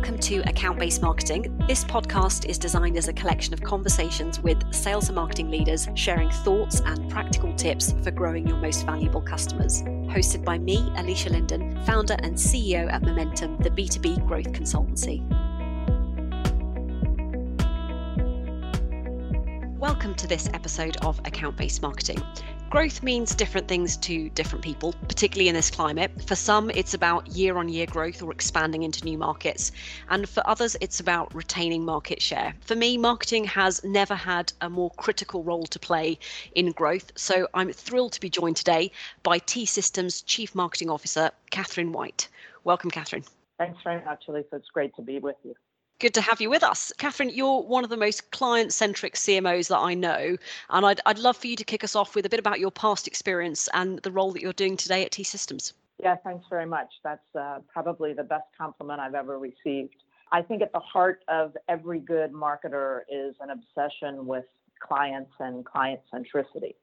Welcome to Account Based Marketing. This podcast is designed as a collection of conversations with sales and marketing leaders sharing thoughts and practical tips for growing your most valuable customers. Hosted by me, Alisha Lyndon, founder and CEO at Momentum, the B2B growth consultancy. Welcome to this episode of Account Based Marketing. Growth means different things to different people, particularly in this climate. For some, it's about year on year growth or expanding into new markets. And for others, it's about retaining market share. For me, marketing has never had a more critical role to play in growth. So I'm thrilled to be joined today by T Systems Chief Marketing Officer, Catherine White. Welcome, Catherine. Thanks very much, Lisa. It's great to be with you. Good to have you with us. Catherine, you're one of the most client centric CMOs that I know. And I'd, I'd love for you to kick us off with a bit about your past experience and the role that you're doing today at T Systems. Yeah, thanks very much. That's uh, probably the best compliment I've ever received. I think at the heart of every good marketer is an obsession with clients and client centricity.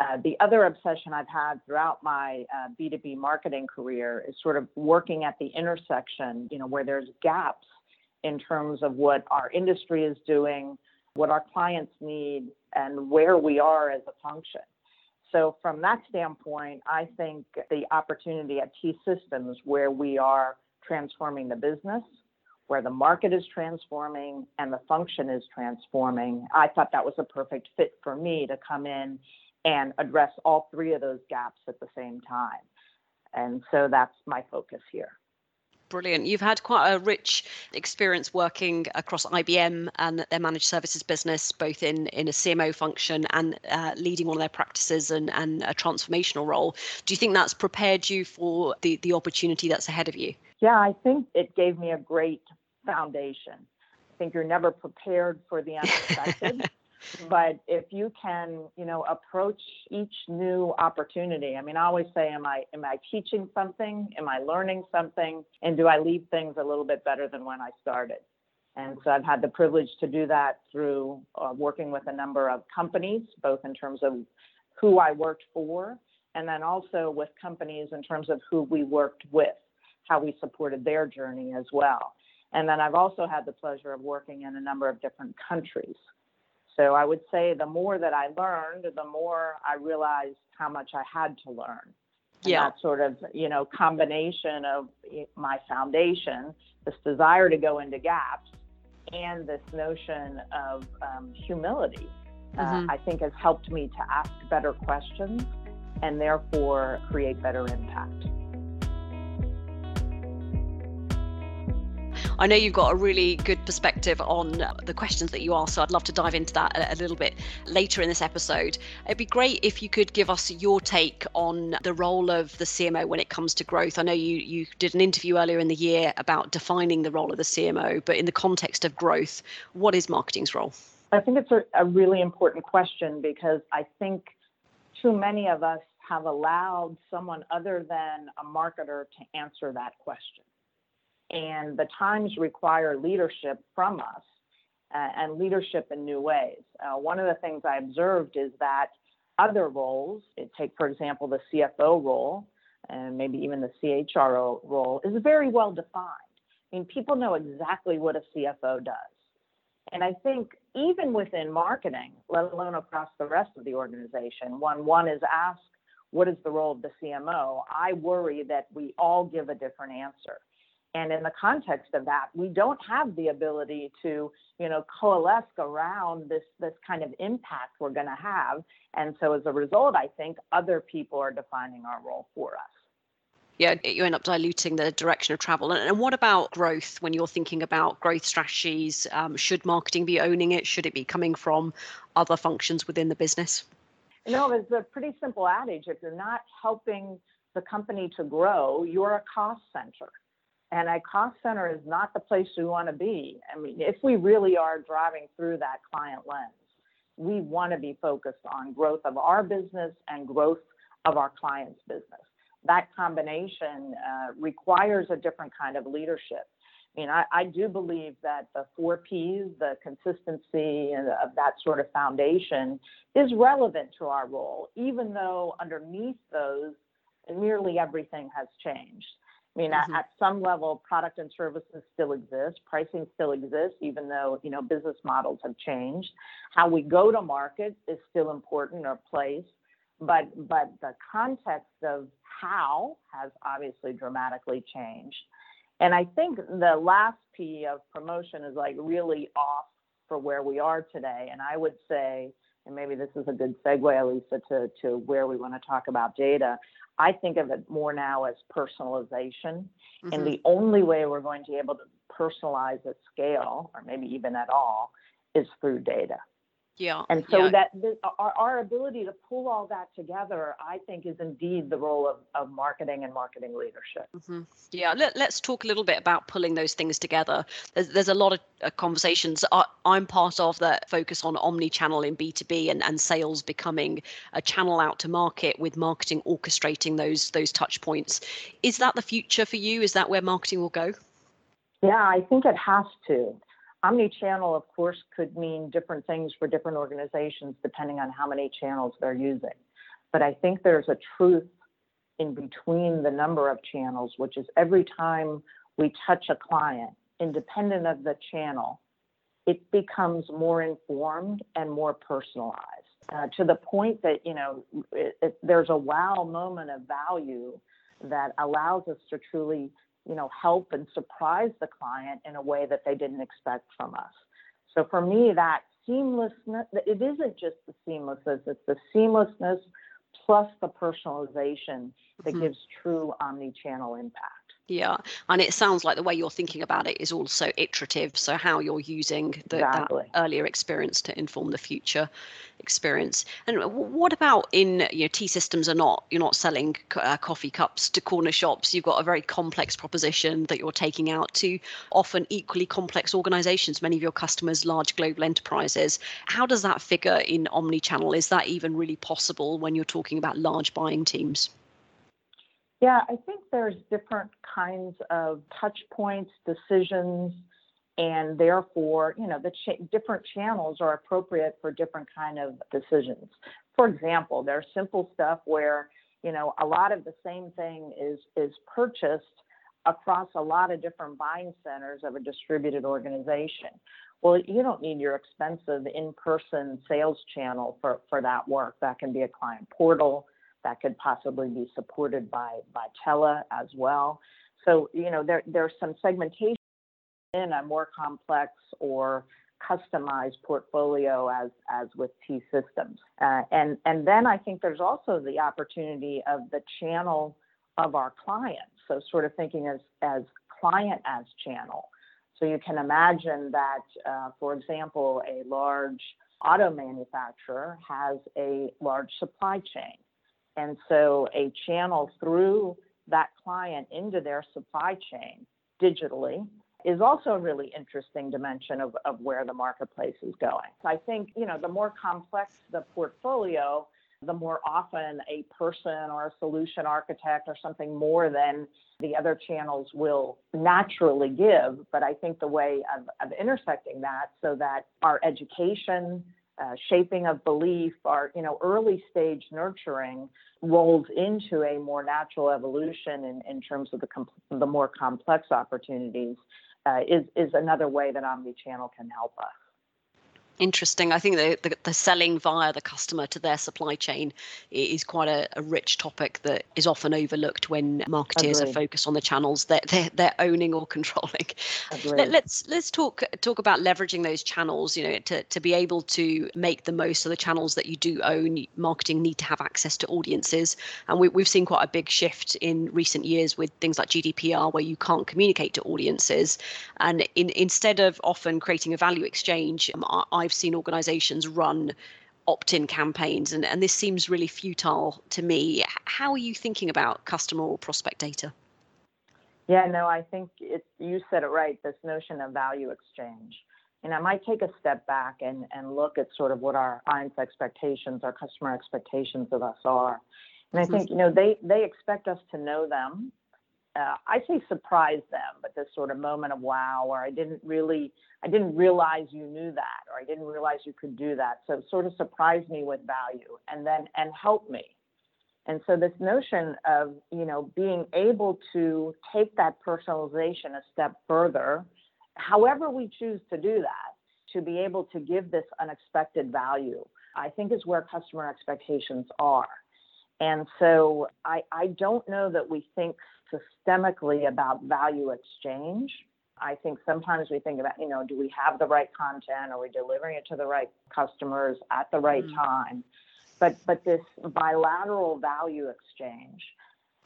Uh, the other obsession I've had throughout my uh, B2B marketing career is sort of working at the intersection, you know, where there's gaps in terms of what our industry is doing, what our clients need, and where we are as a function. So, from that standpoint, I think the opportunity at T Systems, where we are transforming the business, where the market is transforming, and the function is transforming, I thought that was a perfect fit for me to come in and address all three of those gaps at the same time. And so that's my focus here. Brilliant. You've had quite a rich experience working across IBM and their managed services business, both in, in a CMO function and uh, leading one of their practices and, and a transformational role. Do you think that's prepared you for the, the opportunity that's ahead of you? Yeah, I think it gave me a great foundation. I think you're never prepared for the unexpected. but if you can you know approach each new opportunity i mean i always say am i am i teaching something? Am i learning something? And do i leave things a little bit better than when i started? And so i've had the privilege to do that through uh, working with a number of companies both in terms of who i worked for and then also with companies in terms of who we worked with how we supported their journey as well. And then i've also had the pleasure of working in a number of different countries so I would say the more that I learned, the more I realized how much I had to learn. And yeah. That sort of, you know, combination of my foundation, this desire to go into gaps, and this notion of um, humility, uh, mm-hmm. uh, I think has helped me to ask better questions and therefore create better impact. I know you've got a really good perspective on the questions that you asked, so I'd love to dive into that a, a little bit later in this episode. It'd be great if you could give us your take on the role of the CMO when it comes to growth. I know you you did an interview earlier in the year about defining the role of the CMO, but in the context of growth, what is marketing's role? I think it's a, a really important question because I think too many of us have allowed someone other than a marketer to answer that question and the times require leadership from us uh, and leadership in new ways. Uh, one of the things I observed is that other roles, take for example the CFO role and maybe even the CHRO role, is very well defined. I mean, people know exactly what a CFO does. And I think even within marketing, let alone across the rest of the organization, when one is asked, what is the role of the CMO? I worry that we all give a different answer. And in the context of that, we don't have the ability to, you know, coalesce around this this kind of impact we're going to have. And so as a result, I think other people are defining our role for us. Yeah, you end up diluting the direction of travel. And, what about growth when you're thinking about growth strategies? Um, should marketing be owning it? Should it be coming from other functions within the business? No, there's a pretty simple adage. If you're not helping the company to grow, you're a cost center. And a cost center is not the place we want to be. I mean, if we really are driving through that client lens, we want to be focused on growth of our business and growth of our client's business. That combination uh, requires a different kind of leadership. I mean, I, I, do believe that the four P's, the consistency of that sort of foundation, is relevant to our role, even though underneath those, nearly everything has changed. I mean, mm-hmm. at, at, some level, product and services still exist, pricing still exists, even though you know business models have changed. How we go to market is still important or place, but but the context of how has obviously dramatically changed. And I think the last P of promotion is like really off for where we are today. And I would say, and maybe this is a good segue, Lisa, to, to where we want to talk about data. I think of it more now as personalization. Mm-hmm. And the only way we're going to be able to personalize at scale, or maybe even at all, is through data. Yeah. And so yeah. that our, our ability to pull all that together, I think, is indeed the role of, of marketing and marketing leadership. Mm-hmm. Yeah. Let, us talk a little bit about pulling those things together. There's, there's a lot of uh, conversations I, I'm part of that focus on omni-channel in B2B and, and sales becoming a channel out to market with marketing orchestrating those those touch points. Is that the future for you? Is that where marketing will go? Yeah, I think it has to. Omni-channel, of course, could mean different things for different organizations depending on how many channels they're using. But I think there's a truth in between the number of channels, which is every time we touch a client, independent of the channel, it becomes more informed and more personalized uh, to the point that, you know, it, it, there's a wow moment of value that allows us to truly you know, help and surprise the client in a way that they didn't expect from us. So for me, that seamlessness, it isn't just the seamlessness, it's the seamlessness plus the personalization that mm-hmm. gives true omni-channel impact. Yeah, and it sounds like the way you're thinking about it is also iterative. So how you're using the, exactly. that earlier experience to inform the future experience. And what about in you know T systems are not you're not selling uh, coffee cups to corner shops. You've got a very complex proposition that you're taking out to often equally complex organizations. Many of your customers, large global enterprises. How does that figure in omni-channel? Is that even really possible when you're talking about large buying teams? Yeah, I think there's different kinds of touch points, decisions, and therefore, you know, the different channels are appropriate for different kind of decisions. For example, there's simple stuff where, you know, a lot of the same thing is is purchased across a lot of different buying centers of a distributed organization. Well, you don't need your expensive in-person sales channel for, for that work. That can be a client portal that could possibly be supported by, by Tele as well. So, you know, there, there's some segmentation in a more complex or customized portfolio as, as with T systems. Uh, and, and then I think there's also the opportunity of the channel of our clients. So sort of thinking as, as client as channel. So you can imagine that, uh, for example, a large auto manufacturer has a large supply chain. And so a channel through that client into their supply chain digitally is also a really interesting dimension of, of where the marketplace is going. So I think, you know, the more complex the portfolio, the more often a person or a solution architect or something more than the other channels will naturally give. But I think the way of, of intersecting that so that our education, uh, shaping of belief, our you know early stage nurturing rolls into a more natural evolution in, in terms of the the more complex opportunities uh, is is another way that omni-channel can help us. Interesting. I think the, the, the, selling via the customer to their supply chain is quite a, a rich topic that is often overlooked when marketeers Agreed. are focused on the channels that they're, they're owning or controlling. Let, let's let's talk talk about leveraging those channels. You know, to, to be able to make the most of the channels that you do own, marketing need to have access to audiences, and we, we've seen quite a big shift in recent years with things like GDPR, where you can't communicate to audiences, and in, instead of often creating a value exchange, um, I I've seen organizations run opt-in campaigns and, and this seems really futile to me. How are you thinking about customer or prospect data? Yeah no i think it, you said it right this notion of value exchange. And i might take a step back and, and look at sort of what our clients expectations our customer expectations of us are. And i mm-hmm. think you know they they expect us to know them uh, I say surprise them, but this sort of moment of wow, or I didn't really, I didn't realize you knew that, or I didn't realize you could do that. So sort of surprise me with value, and then and help me. And so this notion of, you know, being able to take that personalization a step further, however we choose to do that, to be able to give this unexpected value, I think is where customer expectations are. And so I, I don't know that we think systemically about value exchange. I think sometimes we think about, you know, do we have the right content? Are we delivering it to the right customers at the right mm-hmm. time? But but this bilateral value exchange.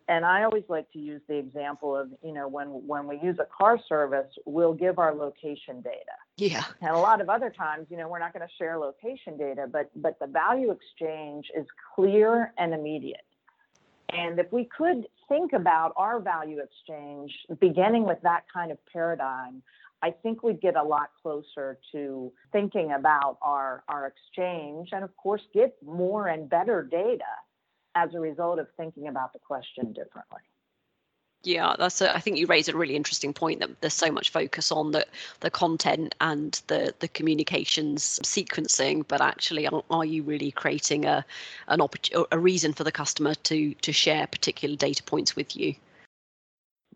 And I always like to use the example of, you know, when when we use a car service, we'll give our location data. Yeah. And a lot of other times, you know, we're not going to share location data, but but the value exchange is clear and immediate. And if we could think about our value exchange beginning with that kind of paradigm, I think we'd get a lot closer to thinking about our, our exchange and, of course, get more and better data as a result of thinking about the question differently. Yeah, that's. A, I think you raise a really interesting point that there's so much focus on the the content and the the communications sequencing, but actually, are, are you really creating a an oppor- a reason for the customer to to share particular data points with you?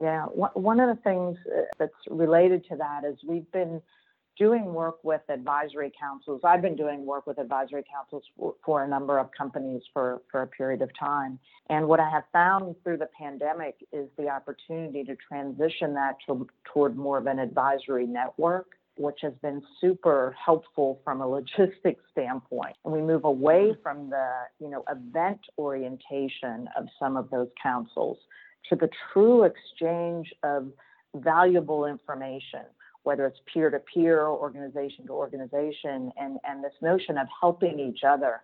Yeah, one of the things uh, that's related to that is we've been doing work with advisory councils. I've been doing work with advisory councils for, a number of companies for, for a period of time. And what I have found through the pandemic is the opportunity to transition that to, toward more of an advisory network. Which has been super helpful from a logistics standpoint. And we move away from the, you know, event orientation of some of those councils to the true exchange of valuable information whether it's peer to peer, organization to organization, and, and this notion of helping each other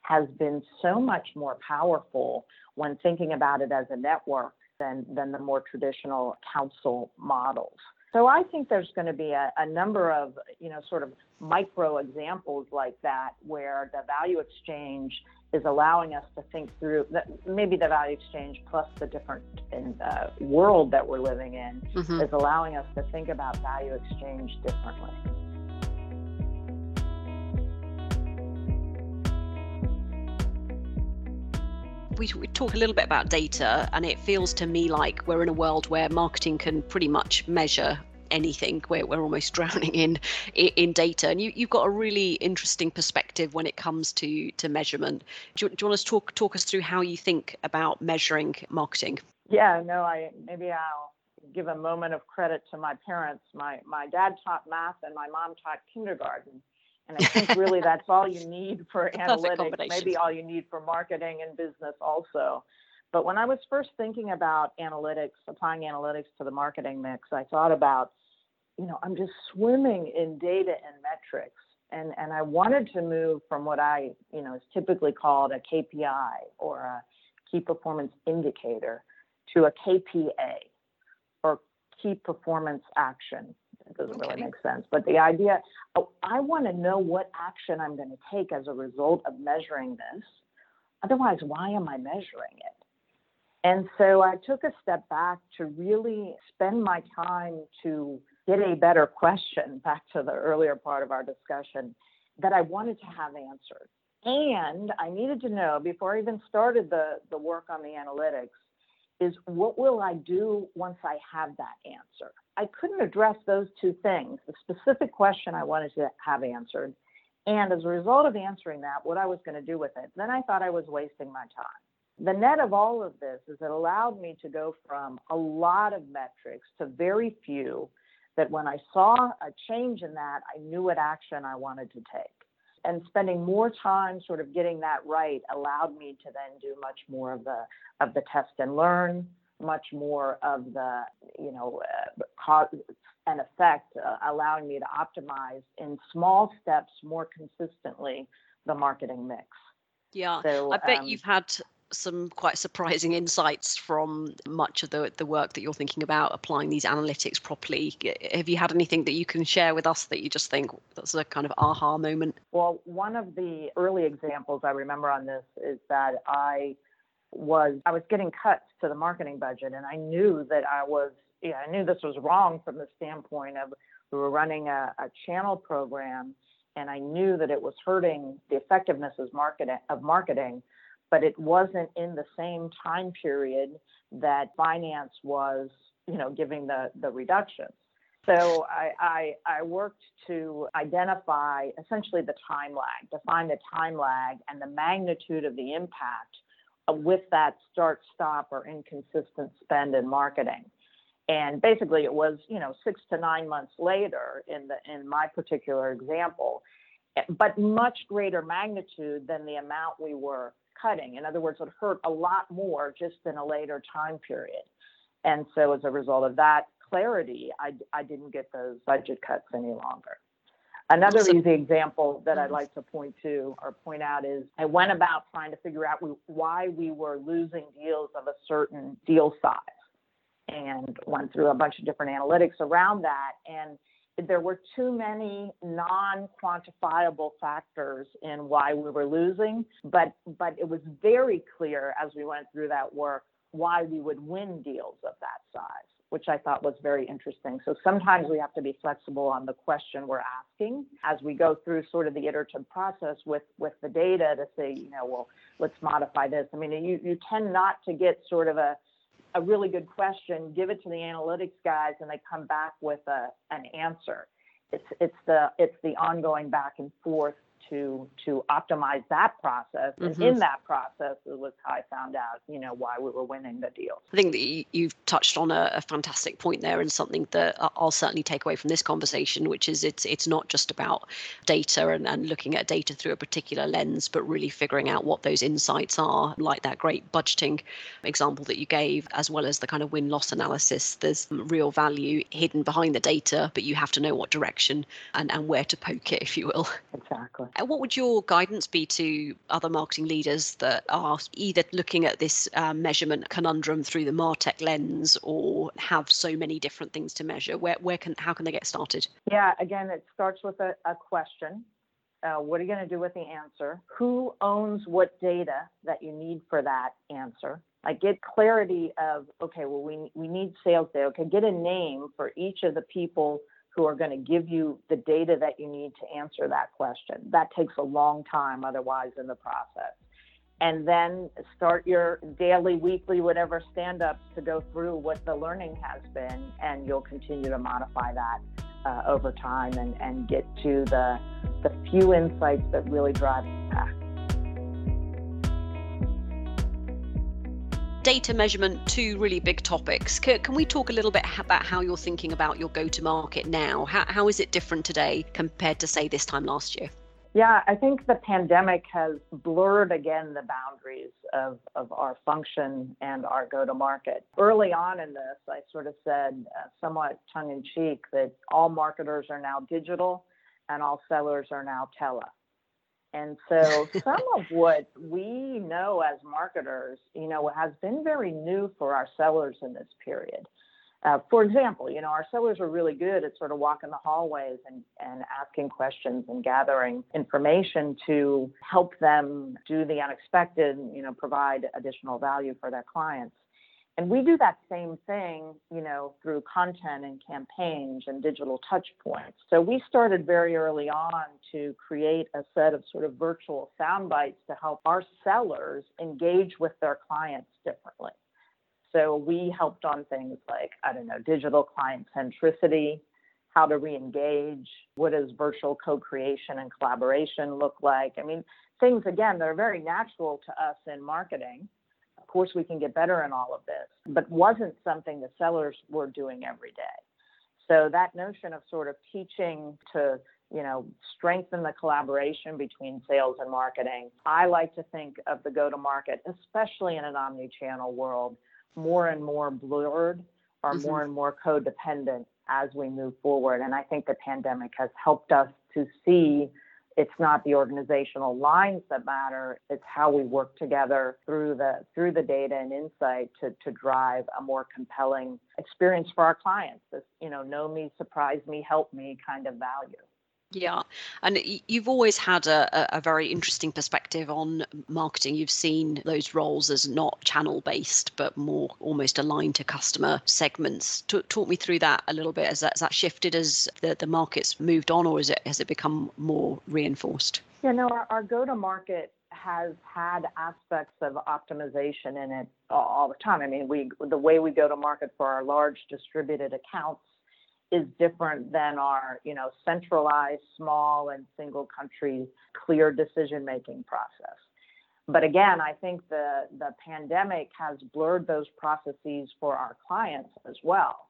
has been so much more powerful when thinking about it as a network than, than the more traditional council models. So I think there's going to be a, a number of, you know, sort of micro examples like that where the value exchange is allowing us to think through that maybe the value exchange plus the different in, uh, world that we're living in mm-hmm. is allowing us to think about value exchange differently. We, we talk a little bit about data, and it feels to me like we're in a world where marketing can pretty much measure anything. We're, we're almost drowning in in data, and you, you've got a really interesting perspective when it comes to to measurement. Do you, do you want to talk talk us through how you think about measuring marketing? Yeah, no, I maybe I'll give a moment of credit to my parents. My my dad taught math, and my mom taught kindergarten. And I think really that's all you need for analytics, maybe all you need for marketing and business also. But when I was first thinking about analytics, applying analytics to the marketing mix, I thought about, you know, I'm just swimming in data and metrics. And, and I wanted to move from what I, you know, is typically called a KPI or a key performance indicator to a KPA or key performance action. It doesn't okay. really make sense. But the idea, oh, I want to know what action I'm going to take as a result of measuring this. Otherwise, why am I measuring it? And so I took a step back to really spend my time to get a better question back to the earlier part of our discussion that I wanted to have answered. And I needed to know before I even started the, the work on the analytics is what will I do once I have that answer? I couldn't address those two things, the specific question I wanted to have answered. And as a result of answering that, what I was going to do with it, then I thought I was wasting my time the net of all of this is it allowed me to go from a lot of metrics to very few that when I saw a change in that, I knew what action I wanted to take. And spending more time sort of getting that right allowed me to then do much more of the of the test and learn, much more of the you know uh, cause and effect, uh, allowing me to optimize in small steps more consistently the marketing mix. Yeah, so, I bet um, you've had some quite surprising insights from much of the, the work that you're thinking about applying these analytics properly. Have you had anything that you can share with us that you just think that's a kind of aha moment? Well, one of the early examples I remember on this is that I was I was getting cuts to the marketing budget and I knew that I was I knew this was wrong from the standpoint of we were running a, a channel program and I knew that it was hurting the effectiveness of marketing of marketing but it wasn't in the same time period that finance was, you know, giving the, the reductions. So I, I, I, worked to identify essentially the time lag, define the time lag and the magnitude of the impact with that start, stop, or inconsistent spend in marketing. And basically, it was you know six to nine months later in the in my particular example, but much greater magnitude than the amount we were cutting. In other words, it would hurt a lot more just in a later time period. And so as a result of that clarity, I, I didn't get those budget cuts any longer. Another easy example that I'd mm-hmm. like to point to or point out is I went about trying to figure out why we were losing deals of a certain deal size and went through a bunch of different analytics around that. And there were too many non-quantifiable factors in why we were losing, but but it was very clear as we went through that work why we would win deals of that size, which I thought was very interesting. So sometimes we have to be flexible on the question we're asking as we go through sort of the iterative process with with the data to say, you know, well, let's modify this. I mean, you you tend not to get sort of a a really good question, give it to the analytics guys, and they come back with a, an answer. It's it's the it's the ongoing back and forth to to optimize that process. Mm-hmm. And in mm-hmm. that process it was how I found out, you know, why we were winning the deal. I think that you've touched on a, a, fantastic point there, and something that I'll certainly take away from this conversation, which is it's it's not just about data and, and looking at data through a particular lens, but really figuring out what those insights are, like that great budgeting example that you gave, as well as the kind of win loss analysis. There's real value hidden behind the data, but you have to know what direction and, and where to poke it, if you will. Exactly. And what would your guidance be to other marketing leaders that are either looking at this uh, measurement conundrum through the Martech lens or have so many different things to measure? Where, where can, how can they get started? Yeah, again, it starts with a, a question. Uh, what are you going to do with the answer? Who owns what data that you need for that answer? Like get clarity of okay, well we we need sales data. Okay, get a name for each of the people who are going to give you the data that you need to answer that question. That takes a long time otherwise in the process. And then start your daily, weekly, whatever stand ups to go through what the learning has been, and you'll continue to modify that uh, over time and, and get to the, the few insights that really drive impact. Data measurement, two really big topics. Can, can we talk a little bit about how you're thinking about your go to market now? How, how is it different today compared to, say, this time last year? Yeah, I think the pandemic has blurred again the boundaries of, of our function and our go to market. Early on in this, I sort of said, uh, somewhat tongue in cheek, that all marketers are now digital and all sellers are now tele. And so some of what we know as marketers, you know, has been very new for our sellers in this period. Uh, for example, you know, our sellers are really good at sort of walking the hallways and, and asking questions and gathering information to help them do the unexpected, you know, provide additional value for their clients. And we do that same thing, you know, through content and campaigns and digital touch points. So we started very early on to create a set of sort of virtual sound bites to help our sellers engage with their clients differently. So we helped on things like, I don't know, digital client centricity, how to re-engage, what does virtual co-creation and collaboration look like? I mean, things again that are very natural to us in marketing course, we can get better in all of this, but wasn't something the sellers were doing every day. So that notion of sort of teaching to you know, strengthen the collaboration between sales and marketing. I like to think of the go to market, especially in an omni channel world, more and more blurred or mm-hmm. more and more codependent as we move forward. And I think the pandemic has helped us to see it's not the organizational lines that matter it's how we work together through the through the data and insight to, to drive a more compelling experience for our clients. This you know know me surprise me help me kind of value yeah, and you've always had a, a very interesting perspective on marketing. You've seen those roles as not channel based, but more almost aligned to customer segments. Talk me through that a little bit. Has that, has that shifted as the, the market's moved on, or is it has it become more reinforced? Yeah, no, our, our go to market has had aspects of optimization in it all the time. I mean, we the way we go to market for our large distributed accounts is different than our, you know, centralized, small and single country clear decision making process. But again, I think the the pandemic has blurred those processes for our clients as well.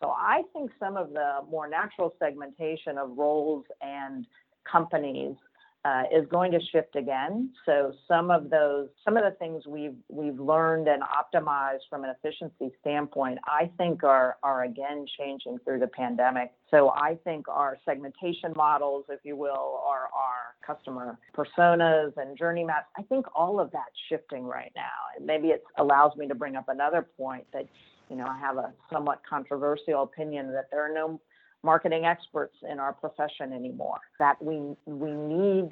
So I think some of the more natural segmentation of roles and companies uh, is going to shift again. So some of those, some of the things we've we've learned and optimized from an efficiency standpoint, I think are are again changing through the pandemic. So I think our segmentation models, if you will, are our customer personas and journey maps. I think all of that's shifting right now, and maybe it allows me to bring up another point that. You know, I have a somewhat controversial opinion that there are no marketing experts in our profession anymore. That we we need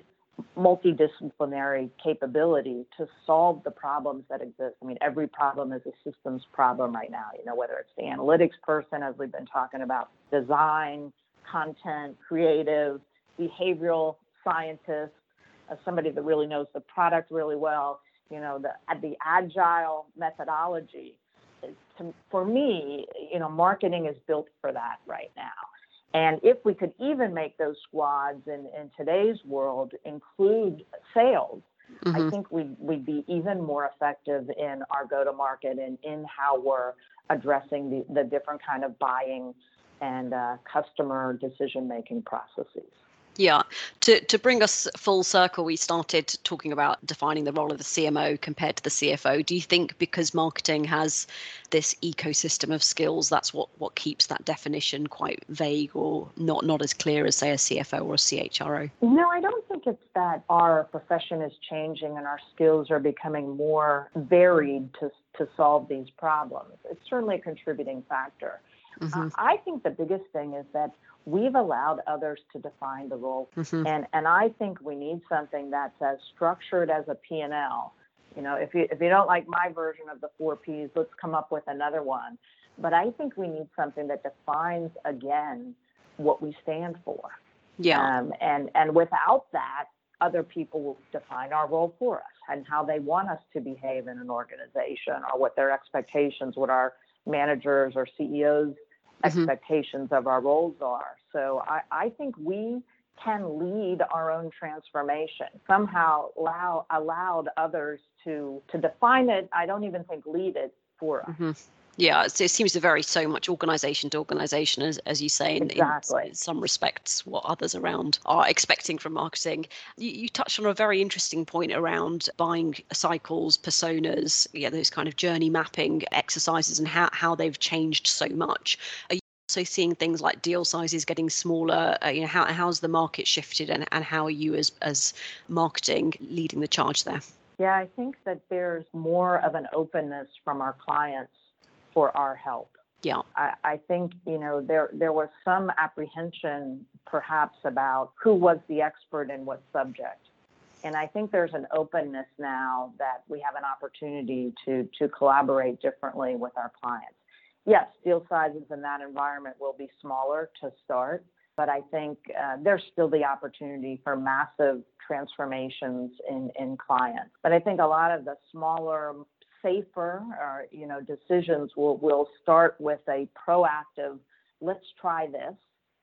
multidisciplinary capability to solve the problems that exist. I mean, every problem is a systems problem right now. You know, whether it's the analytics person, as we've been talking about, design, content, creative, behavioral scientist, uh, somebody that really knows the product really well. You know, the the agile methodology. To, for me, you know, marketing is built for that right now. And if we could even make those squads in, in today's world include sales, mm-hmm. I think we'd, we'd be even more effective in our go to market and in how we're addressing the, the different kind of buying and uh, customer decision making processes. Yeah. To, to bring us full circle, we started talking about defining the role of the CMO compared to the CFO. Do you think because marketing has this ecosystem of skills, that's what, what keeps that definition quite vague or not, not as clear as, say, a CFO or a CHRO? No, I don't think it's that our profession is changing and our skills are becoming more varied to, to solve these problems. It's certainly a contributing factor. Mm-hmm. Uh, I think the biggest thing is that we've allowed others to define the role. Mm-hmm. And, and I think we need something that's as structured as a P&L. You know, if you, if you don't like my version of the four Ps, let's come up with another one. But I think we need something that defines again what we stand for. Yeah. Um, and, and without that, other people will define our role for us and how they want us to behave in an organization or what their expectations, what our managers or CEOs mm-hmm. expectations of our roles are. So I, I think we can lead our own transformation. Somehow allow allowed others to to define it. I don't even think lead it for us. Mm-hmm. Yeah, it seems to vary so much organization to organization, as, as you say, in, exactly. in some respects, what others around are expecting from marketing. You, you, touched on a very interesting point around buying cycles, personas, yeah, those kind of journey mapping exercises and how, how they've changed so much. Are you also seeing things like deal sizes getting smaller? Uh, you know, how, how's the market shifted and, and how are you as, as marketing leading the charge there? Yeah, I think that there's more of an openness from our clients for our help. Yeah. I, I think, you know, there there was some apprehension perhaps about who was the expert in what subject. And I think there's an openness now that we have an opportunity to to collaborate differently with our clients. Yes, deal sizes in that environment will be smaller to start, but I think uh, there's still the opportunity for massive transformations in, in clients. But I think a lot of the smaller, safer. Or you know decisions will will start with a proactive let's try this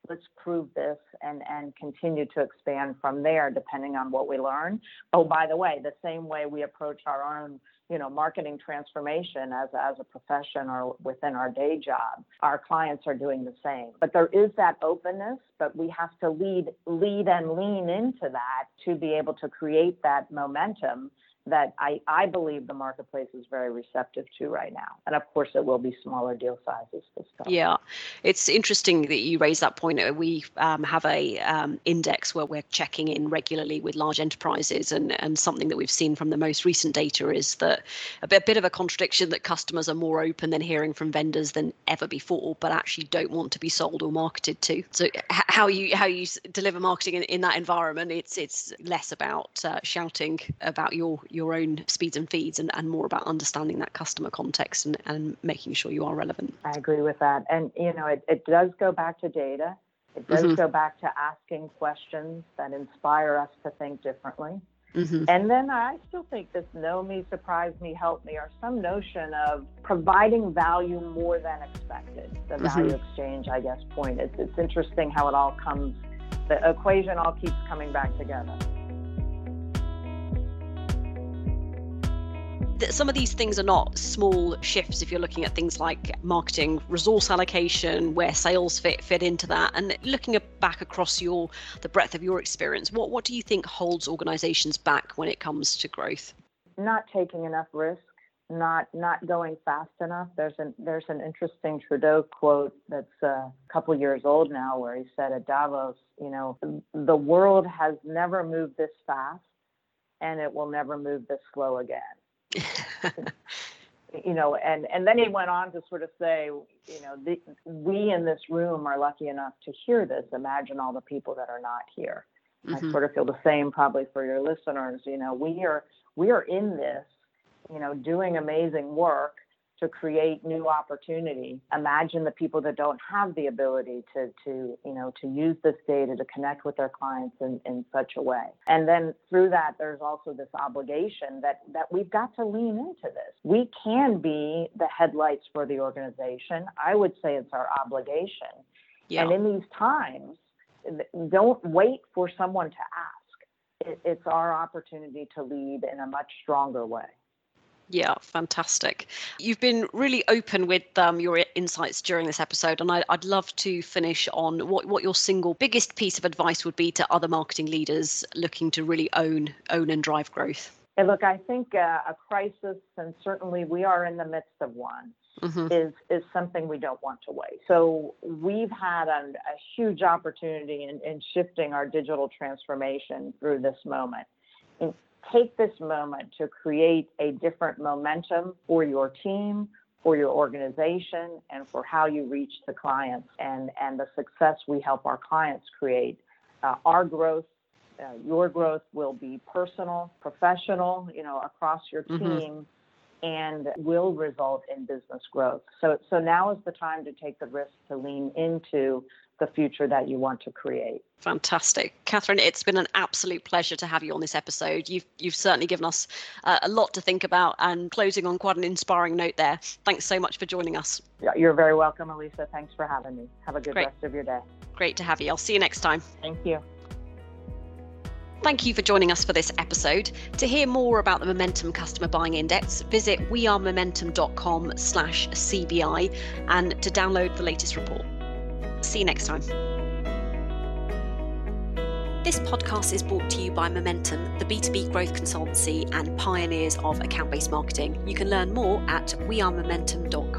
let's prove this and and continue to expand from there depending on what we learn. Oh by the way the same way we approach our own you know marketing transformation as as a profession or within our day job our clients are doing the same. But there is that openness but we have to lead lead and lean into that to be able to create that momentum that I, I believe the marketplace is very receptive to right now. And of course, it will be smaller deal sizes to start. Yeah, it's interesting that you raise that point. Uh, we um, have a um, index where we're checking in regularly with large enterprises, and, and something that we've seen from the most recent data is that a bit, a bit of a contradiction that customers are more open than hearing from vendors than ever before, but actually don't want to be sold or marketed to. So how you how you deliver marketing in, in that environment, it's it's less about uh, shouting about your your own speeds and feeds and, and more about understanding that customer context and, and making sure you are relevant. I agree with that. And, you know, it, it does go back to data. It does mm-hmm. go back to asking questions that inspire us to think differently. Mm-hmm. And then I still think this know me, surprise me, help me, or some notion of providing value more than expected. The mm-hmm. value exchange, I guess, point. It's, it's interesting how it all comes, the equation all keeps coming back together. Some of these things are not small shifts if you're looking at things like marketing resource allocation where sales fit fit into that and looking back across your the breadth of your experience what what do you think holds organizations back when it comes to growth? Not taking enough risk not not going fast enough. There's an there's an interesting trudeau quote that's a couple years old now where he said at davos you know the world has never moved this fast and it will never move this slow again you know, and and then he went on to sort of say, you know, the, we in this room are lucky enough to hear this. Imagine all the people that are not here. Mm-hmm. I sort of feel the same probably for your listeners. You know, we are we are in this, you know, doing amazing work to create new opportunity. Imagine the people that don't have the ability to, to you know, to use this data to connect with their clients in, in such a way. And then through that, there's also this obligation that, that we've got to lean into this. We can be the headlights for the organization. I would say it's our obligation. Yeah. And in these times, don't wait for someone to ask. it's our opportunity to lead in a much stronger way. Yeah, fantastic. You've been really open with um, your insights during this episode, and I, would love to finish on what, what your single biggest piece of advice would be to other marketing leaders looking to really own own and drive growth. Look, I think uh, a crisis, and certainly we are in the midst of one, mm-hmm. is is something we don't want to wait. So we've had a, a huge opportunity in, in shifting our digital transformation through this moment take this moment to create a different momentum for your team, for your organization, and for how you reach the clients and, and the success we help our clients create. Uh, our growth, uh, your growth will be personal, professional, you know, across your mm-hmm. team. Mm-hmm. And will result in business growth. So, so now is the time to take the risk to lean into the future that you want to create. Fantastic, Catherine. It's been an absolute pleasure to have you on this episode. You've you've certainly given us uh, a lot to think about, and closing on quite an inspiring note there. Thanks so much for joining us. Yeah, you're very welcome, Elisa. Thanks for having me. Have a good Great. rest of your day. Great to have you. I'll see you next time. Thank you. Thank you for joining us for this episode. To hear more about the Momentum Customer Buying Index, visit wearemomentum.com slash CBI and to download the latest report. See you next time. This podcast is brought to you by Momentum, the B2B growth consultancy and pioneers of account based marketing. You can learn more at wearemomentum.com.